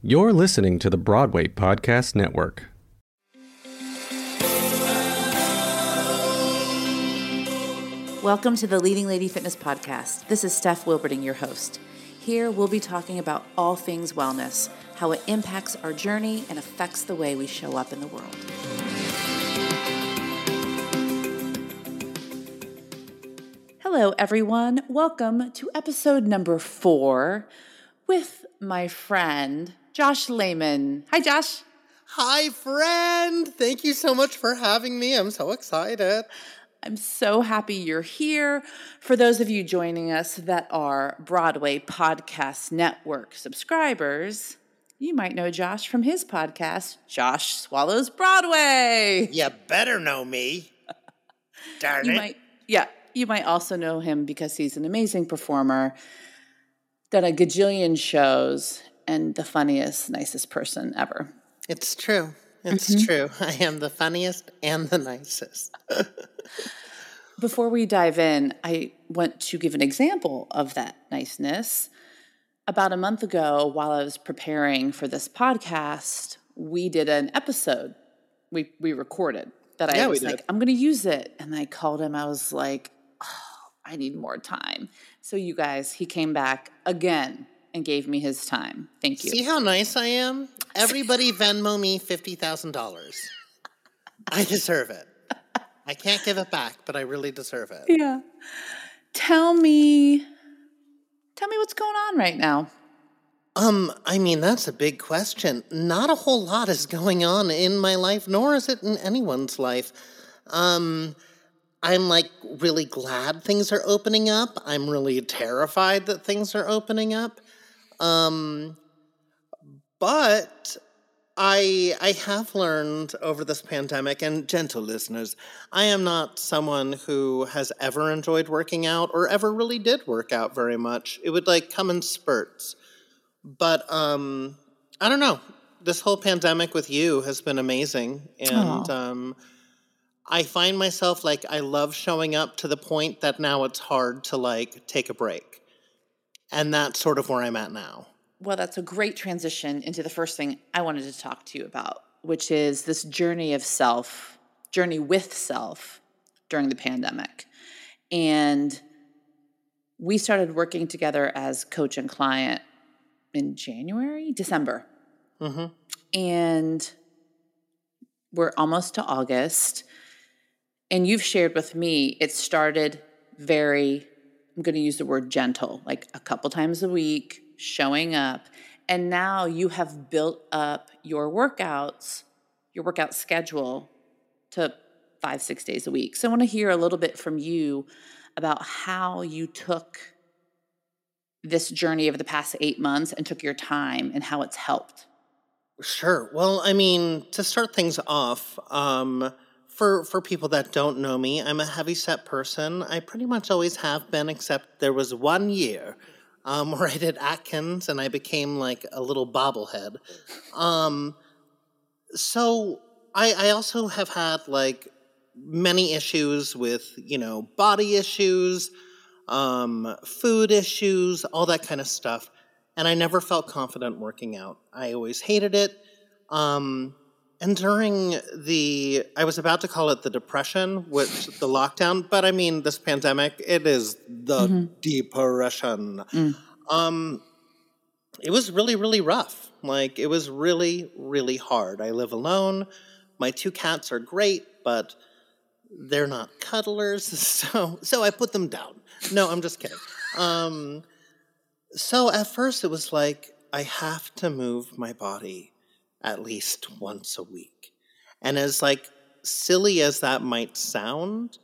You're listening to the Broadway Podcast Network. Welcome to the Leading Lady Fitness Podcast. This is Steph Wilberding, your host. Here we'll be talking about all things wellness, how it impacts our journey and affects the way we show up in the world. Hello, everyone. Welcome to episode number four with my friend, Josh Lamon. Hi, Josh. Hi, friend. Thank you so much for having me. I'm so excited. I'm so happy you're here. For those of you joining us that are Broadway Podcast Network subscribers, you might know Josh from his podcast, Josh Swallows Broadway. You better know me. Darn You it. might, yeah, you might also know him because he's an amazing performer, done a gajillion shows, and the funniest, nicest person ever. It's true. It's Mm-hmm. true. I am the funniest and the nicest. Before we dive in, I want to give an example of that niceness. About a month ago, while I was preparing for this podcast, we did an episode. We we recorded that I Yeah, was like, I'm going to use it, and I called him. I was like, oh, I need more time. So you guys, he came back again and gave me his time. Thank you. See how nice I am? Everybody Venmo me $50,000. I deserve it. I can't give it back, but I really deserve it. Yeah. Tell me, tell me what's going on right now. Um, I mean, that's a big question. Not a whole lot is going on in my life, nor is it in anyone's life. Um, I'm like really glad things are opening up. I'm really terrified that things are opening up. Um, but I I have learned over this pandemic, and gentle listeners, I am not someone who has ever enjoyed working out or ever really did work out very much. It would like come in spurts. But um, I don't know. This whole pandemic with you has been amazing, and um, I find myself like I love showing up to the point that now it's hard to like take a break, and that's sort of where I'm at now. Well, that's a great transition into the first thing I wanted to talk to you about, which is this journey of self, journey with self during the pandemic. And we started working together as coach and client in January, December. hmm And we're almost to August. And you've shared with me, it started very, I'm going to use the word gentle, like a couple times a week, showing up. And now you have built up your workouts, your workout schedule to five, six days a week. So I want to hear a little bit from you about how you took this journey over the past eight months and took your time and how it's helped. Sure. Well, I mean, to start things off, um, for for people that don't know me, I'm a heavy set person. I pretty much always have been, except there was one year um, where I did Atkins and I became like a little bobblehead. Um, so I, I also have had like many issues with you know body issues, um, food issues, all that kind of stuff and I never felt confident working out. I always hated it. Um, and during the, I was about to call it the depression, which the lockdown, but I mean this pandemic, it is the depression. Um, it was really, really rough. Like it was really, really hard. I live alone. My two cats are great, but they're not cuddlers, so so I put them down. No, I'm just kidding. Um, so at first it was like, I have to move my body at least once a week. And as like silly as that might sound,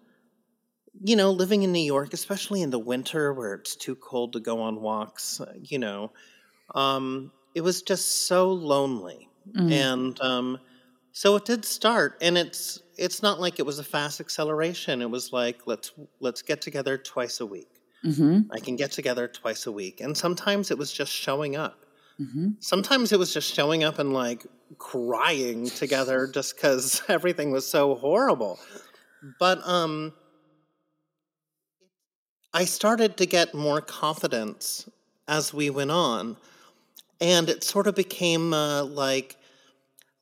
you know, living in New York, especially in the winter where it's too cold to go on walks, uh, you know, um, it was just so lonely. And um, so it did start, and it's it's not like it was a fast acceleration. It was like let's let's get together twice a week. Mm-hmm. I can get together twice a week. And sometimes it was just showing up. Mm-hmm. Sometimes it was just showing up and like crying together just because everything was so horrible. But um, I started to get more confidence as we went on. and it sort of became uh, like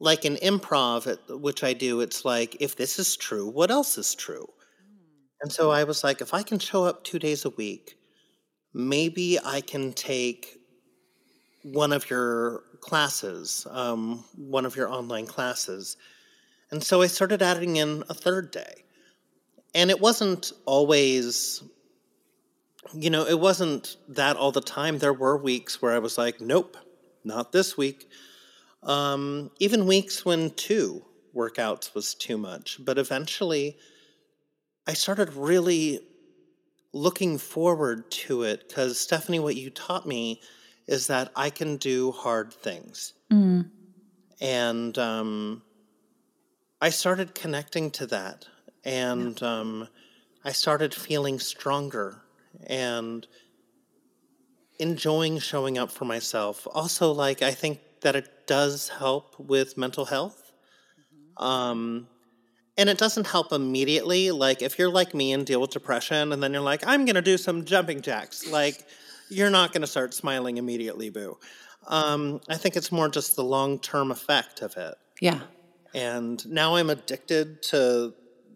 like an improv at, which i do it's like if this is true what else is true and so i was like if i can show up two days a week maybe i can take one of your classes um, one of your online classes. And so i started adding in a third day. And it wasn't always you know it wasn't that all the time. There were weeks where i was like nope not this week. Um, even weeks when two workouts was too much. But eventually i started really looking forward to it because stephanie what you taught me is that i can do hard things Mm. and um, I started connecting to that, and um, I started feeling stronger and enjoying showing up for myself. Also, like I think that it does help with mental health, um, and it doesn't help immediately. Like if you're like me and deal with depression, and then you're like, I'm gonna do some jumping jacks, like you're not gonna start smiling immediately, boo. Um, I think it's more just the long term effect of it. Yeah. And now I'm addicted to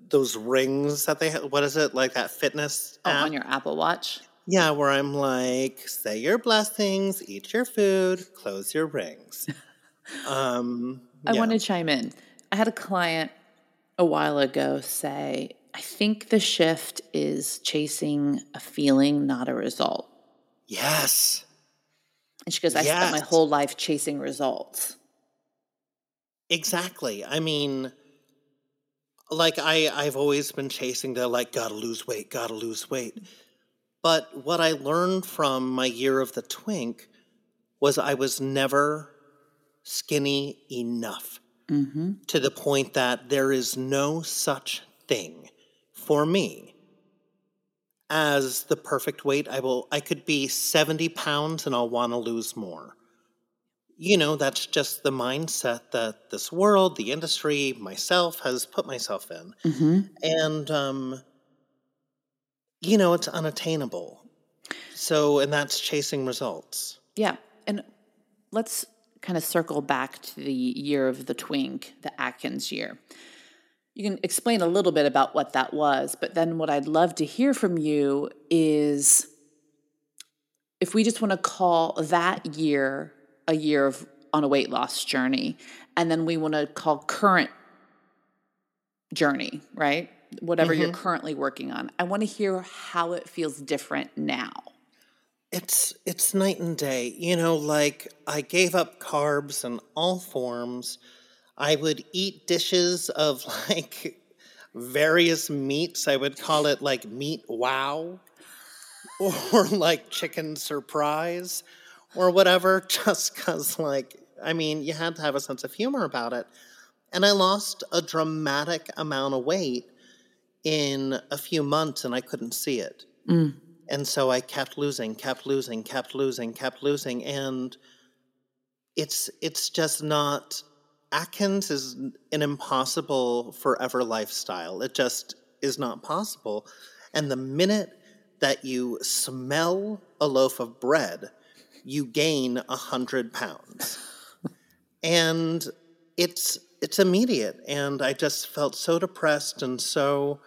those rings that they have. What is it? Like that fitness Oh, app? on your Apple Watch. yeah, where I'm like, say your blessings, eat your food, close your rings. um, I want to chime in. I had a client a while ago say, I think the shift is chasing a feeling, not a result. Yes. And she goes, I spent my whole life chasing results. Exactly. I mean, like I, I've always been chasing the like, gotta lose weight, gotta lose weight. But what I learned from my year of the twink was I was never skinny enough Mm-hmm. to the point that there is no such thing for me as the perfect weight. I will, I could be 70 pounds and I'll want to lose more you know, that's just the mindset that this world, the industry, myself has put myself in. Mm-hmm. And, um, you know, it's unattainable. So, and that's chasing results. Yeah. And let's kind of circle back to the year of the twink, the Atkins year. You can explain a little bit about what that was, but then what I'd love to hear from you is if we just want to call that year a year of on a weight loss journey, and then we want to call current journey, right? Whatever you're mm-hmm. currently working on. I want to hear how it feels different now. It's it's night and day. You know, like I gave up carbs in all forms. I would eat dishes of like various meats. I would call it like meat wow or like chicken surprise or whatever just cuz like I mean, you had to have a sense of humor about it. And I lost a dramatic amount of weight in a few months and I couldn't see it. Mm. And so I kept losing, kept losing, kept losing, kept losing, and it's it's just not. Atkins is an impossible forever lifestyle. It just is not possible. And the minute that you smell a loaf of bread, you gain a hundred pounds, and it's it's immediate. And I just felt so depressed and so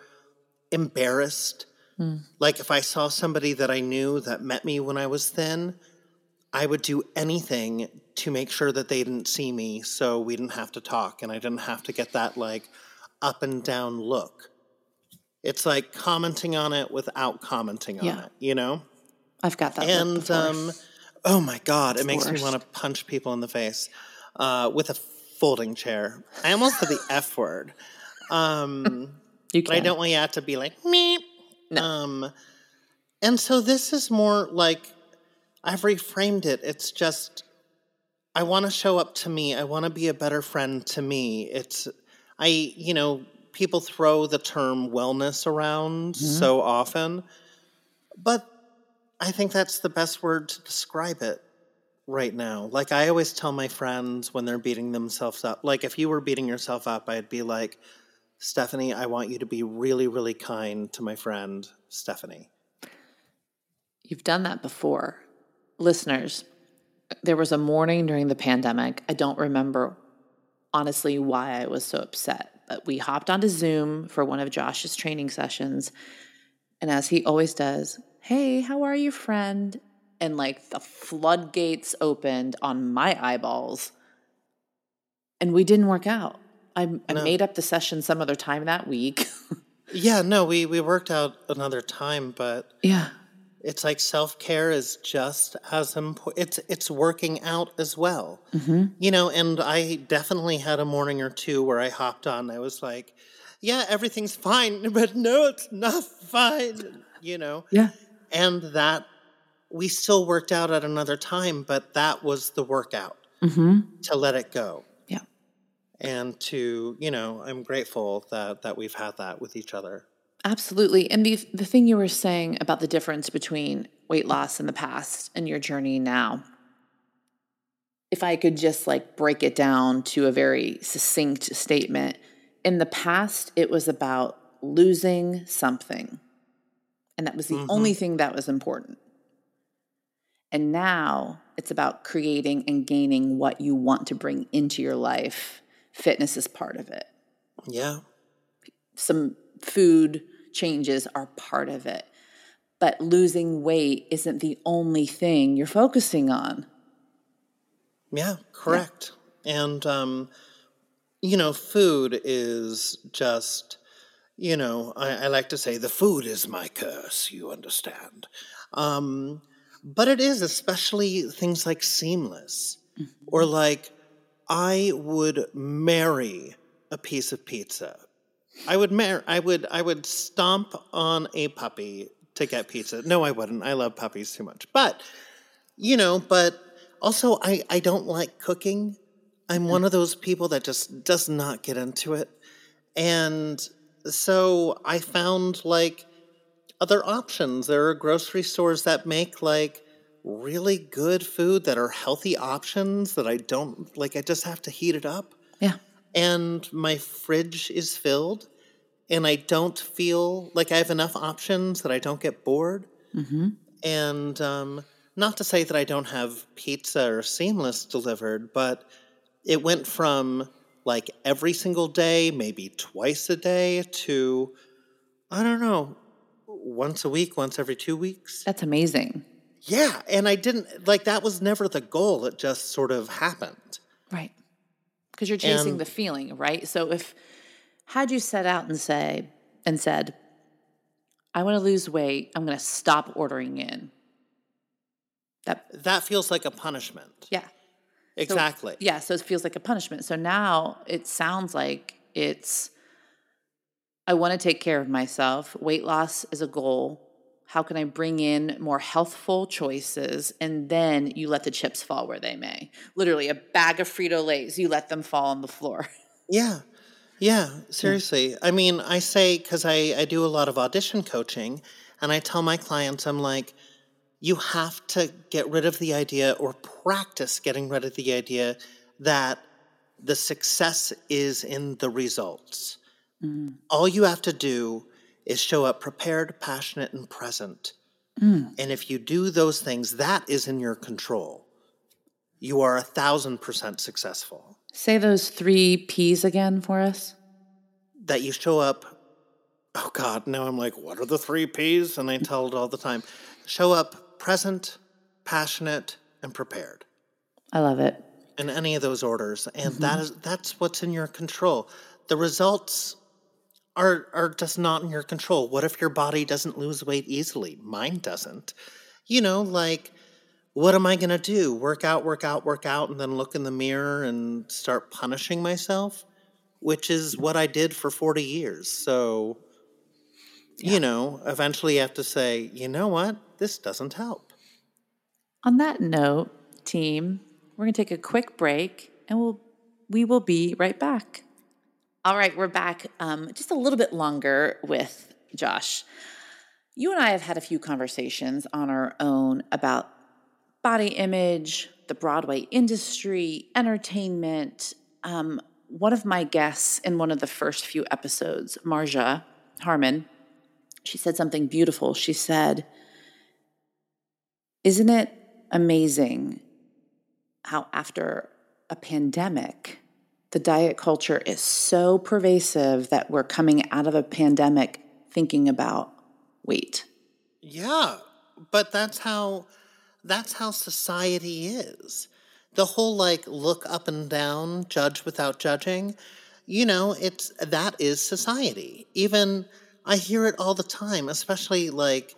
embarrassed. Hmm. Like if I saw somebody that I knew that met me when I was thin, I would do anything to make sure that they didn't see me so we didn't have to talk and I didn't have to get that like up and down look. It's like commenting on it without commenting on Yeah. it, you know? I've got that. and um oh my god, it It's the makes me want to punch people in the face uh, with a folding chair. I almost said the F word. Um you but I don't want you to be like meep. No. Um, and so this is more like I've reframed it. It's just I want to show up to me. I want to be a better friend to me. It's I you know people throw the term wellness around mm-hmm. so often, but I think that's the best word to describe it right now. Like I always tell my friends when they're beating themselves up, like if you were beating yourself up, I'd be like, Stephanie, I want you to be really, really kind to my friend, Stephanie. You've done that before. Listeners, there was a morning during the pandemic. I don't remember honestly why I was so upset, but we hopped onto Zoom for one of Josh's training sessions. And as he always does, hey, how are you, friend? And like the floodgates opened on my eyeballs. And we didn't work out. I, I No. made up the session some other time that week. Yeah, no, we we worked out another time, but yeah. It's like self care is just as important. It's it's working out as well, you know. And I definitely had a morning or two where I hopped on. I was like, "Yeah, everything's fine," but no, it's not fine, you know. Yeah. And that we still worked out at another time, but that was the workout Mm-hmm. to let it go Yeah. and to you know. I'm grateful that that we've had that with each other. Absolutely. And the the thing you were saying about the difference between weight loss in the past and your journey now. If I could just like break it down to a very succinct statement, in the past it was about losing something. And that was the mm-hmm. only thing that was important. And now it's about creating and gaining what you want to bring into your life. Fitness is part of it Yeah, some food changes are part of it. But losing weight isn't the only thing you're focusing on. Yeah, correct. And um, you know, food is just you know, I, I like to say the food is my curse, you understand. Um, but it is, especially things like seamless. Or like I would marry a piece of pizza. I would mar- I would I would stomp on a puppy to get pizza. No, I wouldn't. I love puppies too much. But you know, but also I I don't like cooking. I'm one of those people that just does not get into it. And so I found like other options. There are grocery stores that make like really good food that are healthy options that I don't like I just have to heat it up Yeah. And my fridge is filled and I don't feel like I have enough options that I don't get bored. And um, not to say that I don't have pizza or seamless delivered, but it went from like every single day, maybe twice a day, to I don't know, once a week, once every two weeks. That's amazing. Yeah. And I didn't like that was never the goal. It just sort of happened. Right. Because you're chasing And- the feeling, right? So if had you set out and say and said, I want to lose weight, I'm going to stop ordering in. That That feels like a punishment. yeah. Exactly. Yeah, so it feels like a punishment. So now it sounds like it's I want to take care of myself. Weight loss is a goal. How can I bring in more healthful choices? And then you let the chips fall where they may. Literally, a bag of Frito Lays, you let them fall on the floor. Yeah. Yeah, hmm. seriously. I mean, I say, because I, I do a lot of audition coaching, and I tell my clients, I'm like, you have to get rid of the idea or practice getting rid of the idea that the success is in the results. Hmm. All you have to do is show up prepared, passionate, and present. Mm. And if you do those things, that is in your control. You are a thousand percent successful. Say those three P's again for us. that you show up. Oh God, now I'm like, what are the three P's? And I tell it all the time. Show up present, passionate, and prepared I love it. in any of those orders, and that mm-hmm. is that's what's in your control. The results are are just not in your control. What if your body doesn't lose weight easily? Mine doesn't. You know, like what am I going to do? Work out, work out, work out, and then look in the mirror and start punishing myself, which is what I did for 40 years. So, you know, eventually you have to say, you know what? This doesn't help. On that note, team, we're going to take a quick break and we'll we will be right back. All right, we're back um, just a little bit longer with Josh. You and I have had a few conversations on our own about body image, the Broadway industry, entertainment. Um, one of my guests in one of the first few episodes, Marja Harmon, she said something beautiful. She said, Isn't it amazing how after a pandemic, the diet culture is so pervasive that we're coming out of a pandemic thinking about weight. Yeah, but that's how that's how society is. The whole like look up and down, judge without judging, you know, it's that is society. Even I hear it all the time, especially like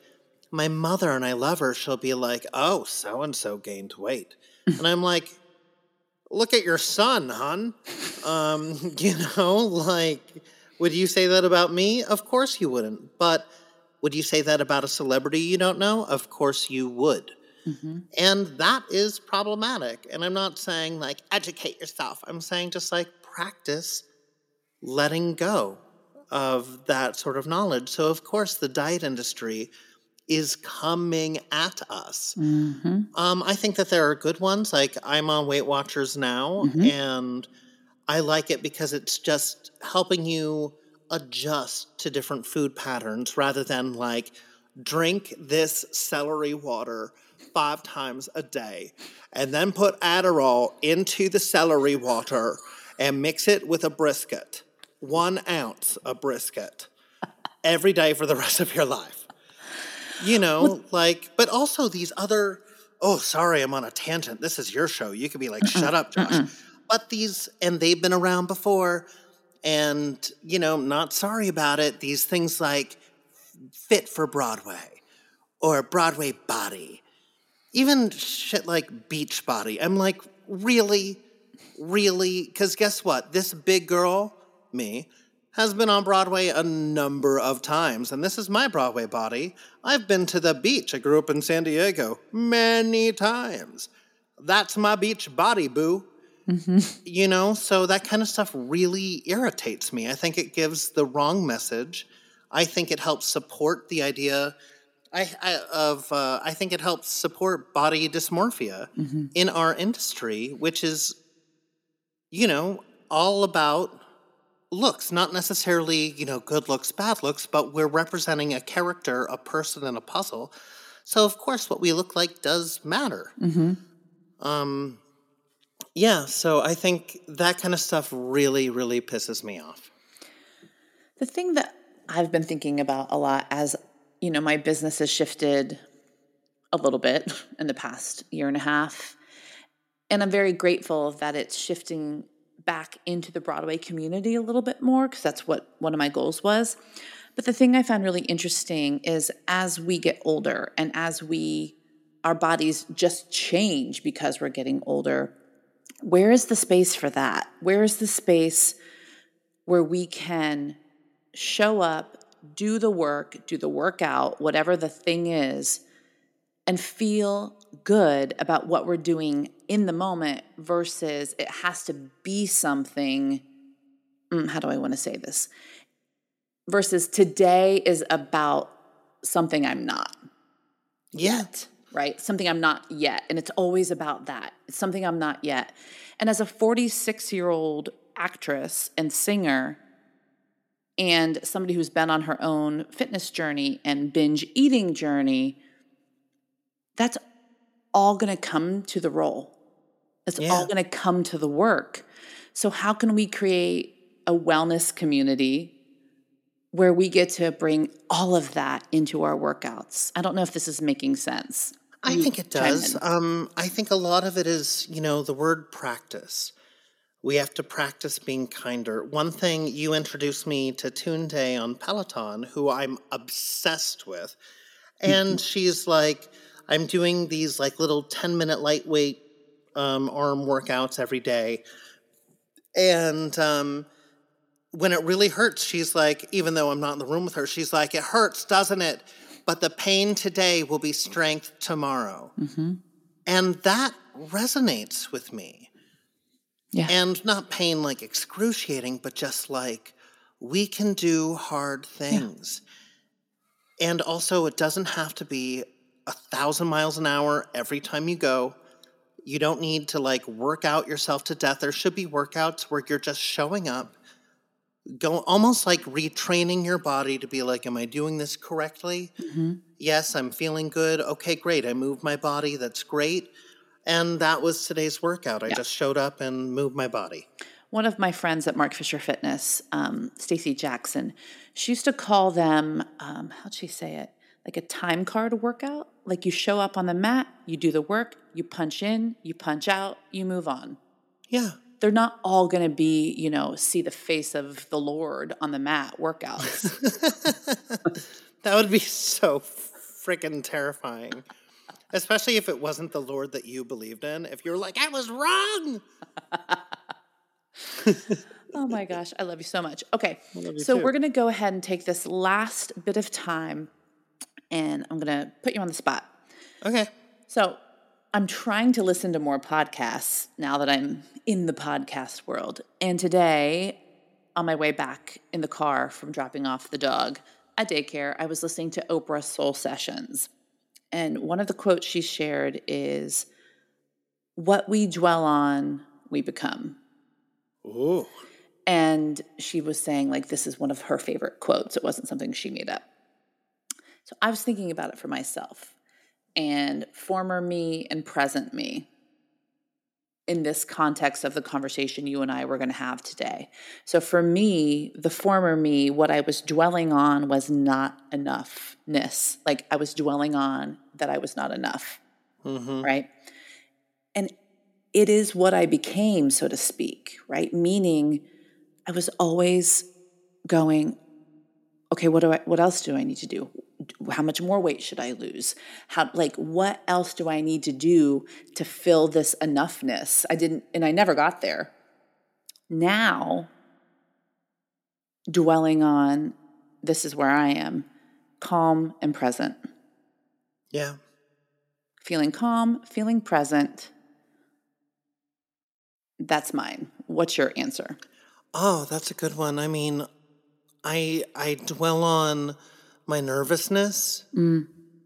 my mother and I love her, she'll be like, "Oh, so and so gained weight." and I'm like, "Look at your son, hon." Um, you know, like would you say that about me? Of course you wouldn't. But would you say that about a celebrity you don't know? Of course you would. Mm-hmm. And that is problematic. And I'm not saying like educate yourself. I'm saying just like practice letting go of that sort of knowledge. So, of course, the diet industry is coming at us. Mm-hmm. Um, I think that there are good ones. Like I'm on Weight Watchers now, mm-hmm. and I like it because it's just helping you adjust to different food patterns rather than like drink this celery water five times a day and then put Adderall into the celery water and mix it with a brisket, one ounce of brisket every day for the rest of your life. You know, well, like, but also these other, oh, sorry, I'm on a tangent. This is your show. You could be like, shut up, Josh. But these, and they've been around before, and, you know, not sorry about it. These things like fit for Broadway or Broadway body, even shit like beach body. I'm like, really? Really? Because guess what? This big girl, me, has been on Broadway a number of times, and this is my Broadway body. I've been to the beach. I grew up in San Diego many times. That's my beach body, boo. Mm-hmm. You know, so that kind of stuff really irritates me. I think it gives the wrong message. I think it helps support the idea I, I of uh, I think it helps support body dysmorphia mm-hmm. in our industry, which is, you know, all about looks, not necessarily you know good looks, bad looks, but we're representing a character, a person, in a puzzle. So of course, what we look like does matter. Mm-hmm. Um, yeah, so I think that kind of stuff really, really pisses me off. The thing that I've been thinking about a lot as, you know, my business has shifted a little bit in the past year and a half. And I'm very grateful that it's shifting back into the Broadway community a little bit more because that's what one of my goals was. But the thing I found really interesting is as we get older and as we our bodies just change because we're getting older, where is the space for that? Where is the space where we can show up, do the work, do the workout, whatever the thing is, and feel good about what we're doing in the moment versus it has to be something. Mm, how do I want to say this? Versus today is about something I'm not yet right? Something I'm not yet. And it's always about that. It's something I'm not yet. And as a 46 year old actress and singer, and somebody who's been on her own fitness journey and binge eating journey, that's all going to come to the role. It's yeah. all going to come to the work. So, how can we create a wellness community where we get to bring all of that into our workouts? I don't know if this is making sense. I think it does. Um, I think a lot of it is, you know, the word practice. We have to practice being kinder. One thing you introduced me to Tunde on Peloton, who I'm obsessed with, and mm-hmm. she's like, I'm doing these like little 10 minute lightweight um, arm workouts every day. And um, when it really hurts, she's like, even though I'm not in the room with her, she's like, it hurts, doesn't it? but the pain today will be strength tomorrow. Mm-hmm. And that resonates with me. Yeah. And not pain like excruciating, but just like we can do hard things. Yeah. And also, it doesn't have to be a thousand miles an hour every time you go. You don't need to like work out yourself to death. There should be workouts where you're just showing up go almost like retraining your body to be like am i doing this correctly mm-hmm. yes i'm feeling good okay great i moved my body that's great And that was today's workout. I Yeah. just showed up and moved my body. One of my friends at Mark Fisher Fitness, um, Stacy Jackson, she used to call them, um, how'd she say it? Like a time card workout. Like you show up on the mat, you do the work, you punch in, you punch out, you move on. Yeah. They're not all going to be, you know, see the face of the Lord on the mat workouts. That would be so freaking terrifying. Especially if it wasn't the Lord that you believed in. If you're like, I was wrong. Oh my gosh, I love you so much. Okay, so too. we're going to go ahead and take this last bit of time and I'm going to put you on the spot. Okay. So I'm trying to listen to more podcasts now that I'm in the podcast world. And today, on my way back in the car from dropping off the dog at daycare, I was listening to Oprah Soul Sessions. And one of the quotes she shared is What we dwell on, we become. Ooh. And she was saying, like, this is one of her favorite quotes. It wasn't something she made up. So I was thinking about it for myself and former me and present me in this context of the conversation you and I were going to have today. So for me, the former me, what I was dwelling on was not enoughness. Like I was dwelling on that I was not enough, Mm-hmm. right? And it is what I became, so to speak, right? Meaning I was always going, okay, what do I what else do I need to do? How much more weight should I lose? How like what else do I need to do to fill this enoughness? I didn't and I never got there. Now dwelling on this is where I am, calm and present. Yeah. Feeling calm, feeling present. That's mine. What's your answer? Oh, that's a good one. I mean, I I dwell on my nervousness,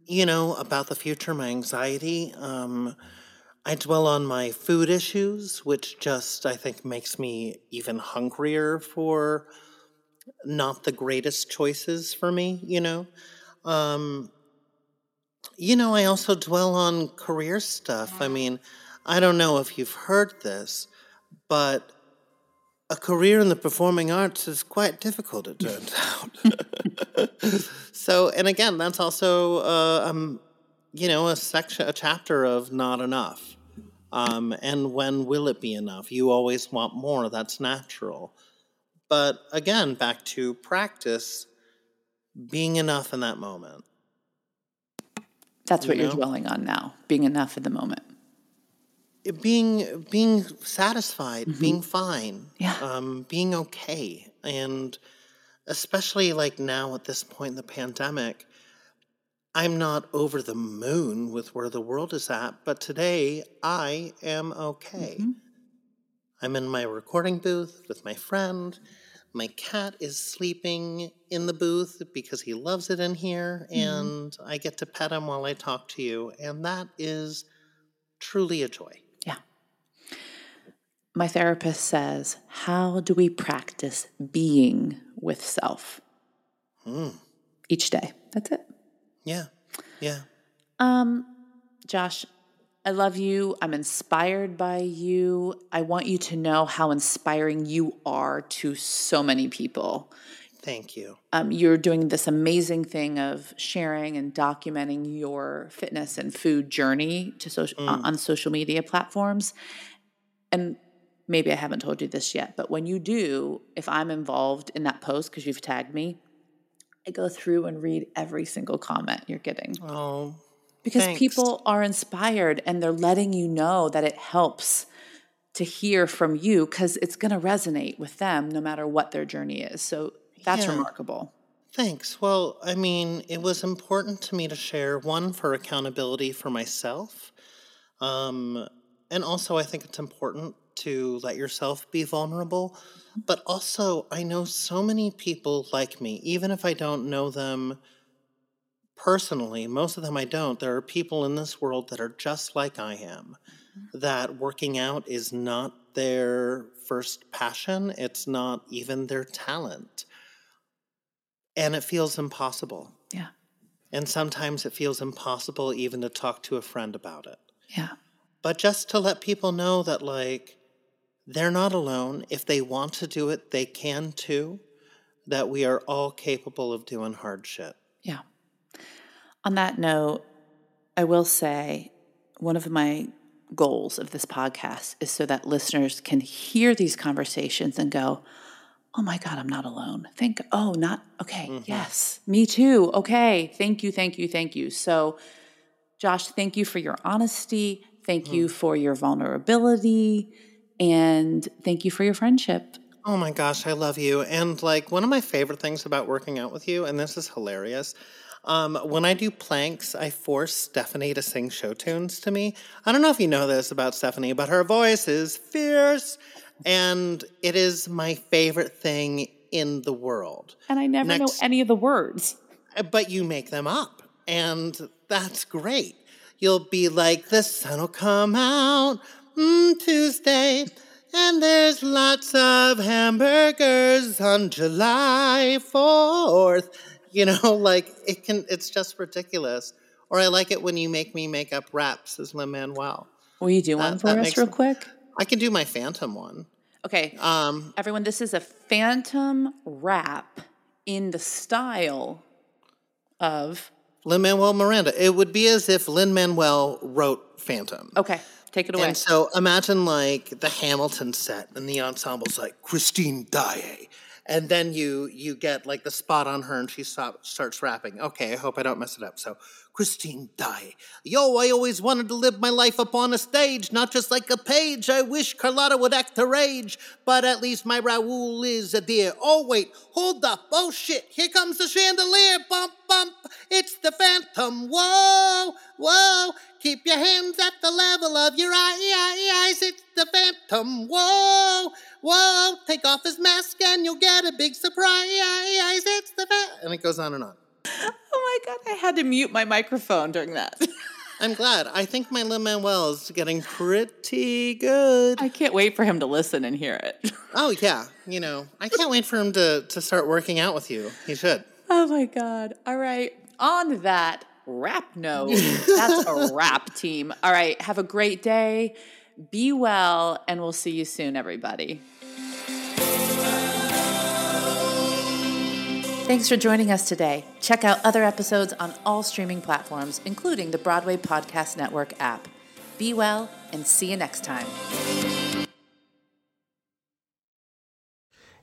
you know, about the future, my anxiety. Um, I dwell on my food issues, which just I think makes me even hungrier for not the greatest choices for me, you know. Um, you know, I also dwell on career stuff. I mean, I don't know if you've heard this, but a career in the performing arts is quite difficult, it turns out. so, and again, that's also, uh, um, you know, a section, a chapter of not enough. Um, and when will it be enough? You always want more. That's natural. But again, back to practice, being enough in that moment. That's what You you're dwelling on now, being enough in the moment. Being being satisfied, mm-hmm. being fine, Yeah. um, being okay, and especially like now at this point in the pandemic, I'm not over the moon with where the world is at, but today I am okay. Mm-hmm. I'm in my recording booth with my friend. My cat is sleeping in the booth because he loves it in here, mm-hmm. and I get to pet him while I talk to you, and that is truly a joy. My therapist says, How do we practice being with self Hmm. each day? That's it. Yeah, yeah. Um, Josh, I love you. I'm inspired by you. I want you to know how inspiring you are to so many people. Thank you. um, you're doing this amazing thing of sharing and documenting your fitness and food journey to social on on social media platforms and maybe i haven't told you this yet but when you do if i'm involved in that post because you've tagged me i go through and read every single comment you're getting Oh, because Thanks. people are inspired and they're letting you know that it helps to hear from you because it's going to resonate with them no matter what their journey is so that's Yeah. remarkable Thanks. Well, I mean, it was important to me to share one for accountability for myself. Um, and also, I think it's important to let yourself be vulnerable. Mm-hmm. But also, I know so many people like me, even if I don't know them personally, most of them I don't. There are people in this world that are just like I am, mm-hmm. that working out is not their first passion, it's not even their talent. And it feels impossible. yeah And sometimes it feels impossible even to talk to a friend about it. yeah but just to let people know that, like, they're not alone. If they want to do it, they can too. That we are all capable of doing hard shit. Yeah. On that note, I will say one of my goals of this podcast is so that listeners can hear these conversations and go, oh my God, I'm not alone. Think, oh, not, okay, mm-hmm. yes, me too. Okay, thank you, thank you, thank you. So, Josh, thank you for your honesty. Thank mm. you for your vulnerability. And thank you for your friendship. Oh my gosh, I love you. And like one of my favorite things about working out with you, and this is hilarious. Um, when I do planks, I force Stephanie to sing show tunes to me. I don't know if you know this about Stephanie, but her voice is fierce, and it is my favorite thing in the world. And I never Next, know any of the words. Uh, but you make them up, and that's great. You'll be like, the sun will come out mm, Tuesday. And there's lots of hamburgers on July 4th. You know, like it can, it's just ridiculous. Or I like it when you make me make up raps as Lin Manuel. Will you do one for us real quick? I can do my Phantom one. Okay. Um, Everyone, this is a Phantom rap in the style of Lin Manuel Miranda. It would be as if Lin Manuel wrote Phantom. Okay. Take it away. And so imagine like the Hamilton set and the ensemble's like Christine Daae. And then you you get like the spot on her and she stop, starts rapping. Okay, I hope I don't mess it up. So Christine Daae. Yo, I always wanted to live my life up on a stage, not just like a page. I wish Carlotta would act her age, but at least my Raoul is a dear. Oh, wait, hold up. Oh, shit, here comes the chandelier. Bump, bump. It's the phantom. Whoa, whoa. Keep your hands at the level of your eyes. It's the phantom. Whoa, whoa. Take off his mask and you'll get a big surprise. It's the phantom. And it goes on and on. Oh my God, I had to mute my microphone during that. I'm glad. I think my Lin Manuel is getting pretty good. I can't wait for him to listen and hear it. oh yeah, you know, I can't wait for him to to start working out with you. He should. Oh my god! All right, on that rap note, that's a wrap, team. All right, have a great day. Be well, and we'll see you soon, everybody. Thanks for joining us today. Check out other episodes on all streaming platforms, including the Broadway Podcast Network app. Be well and see you next time.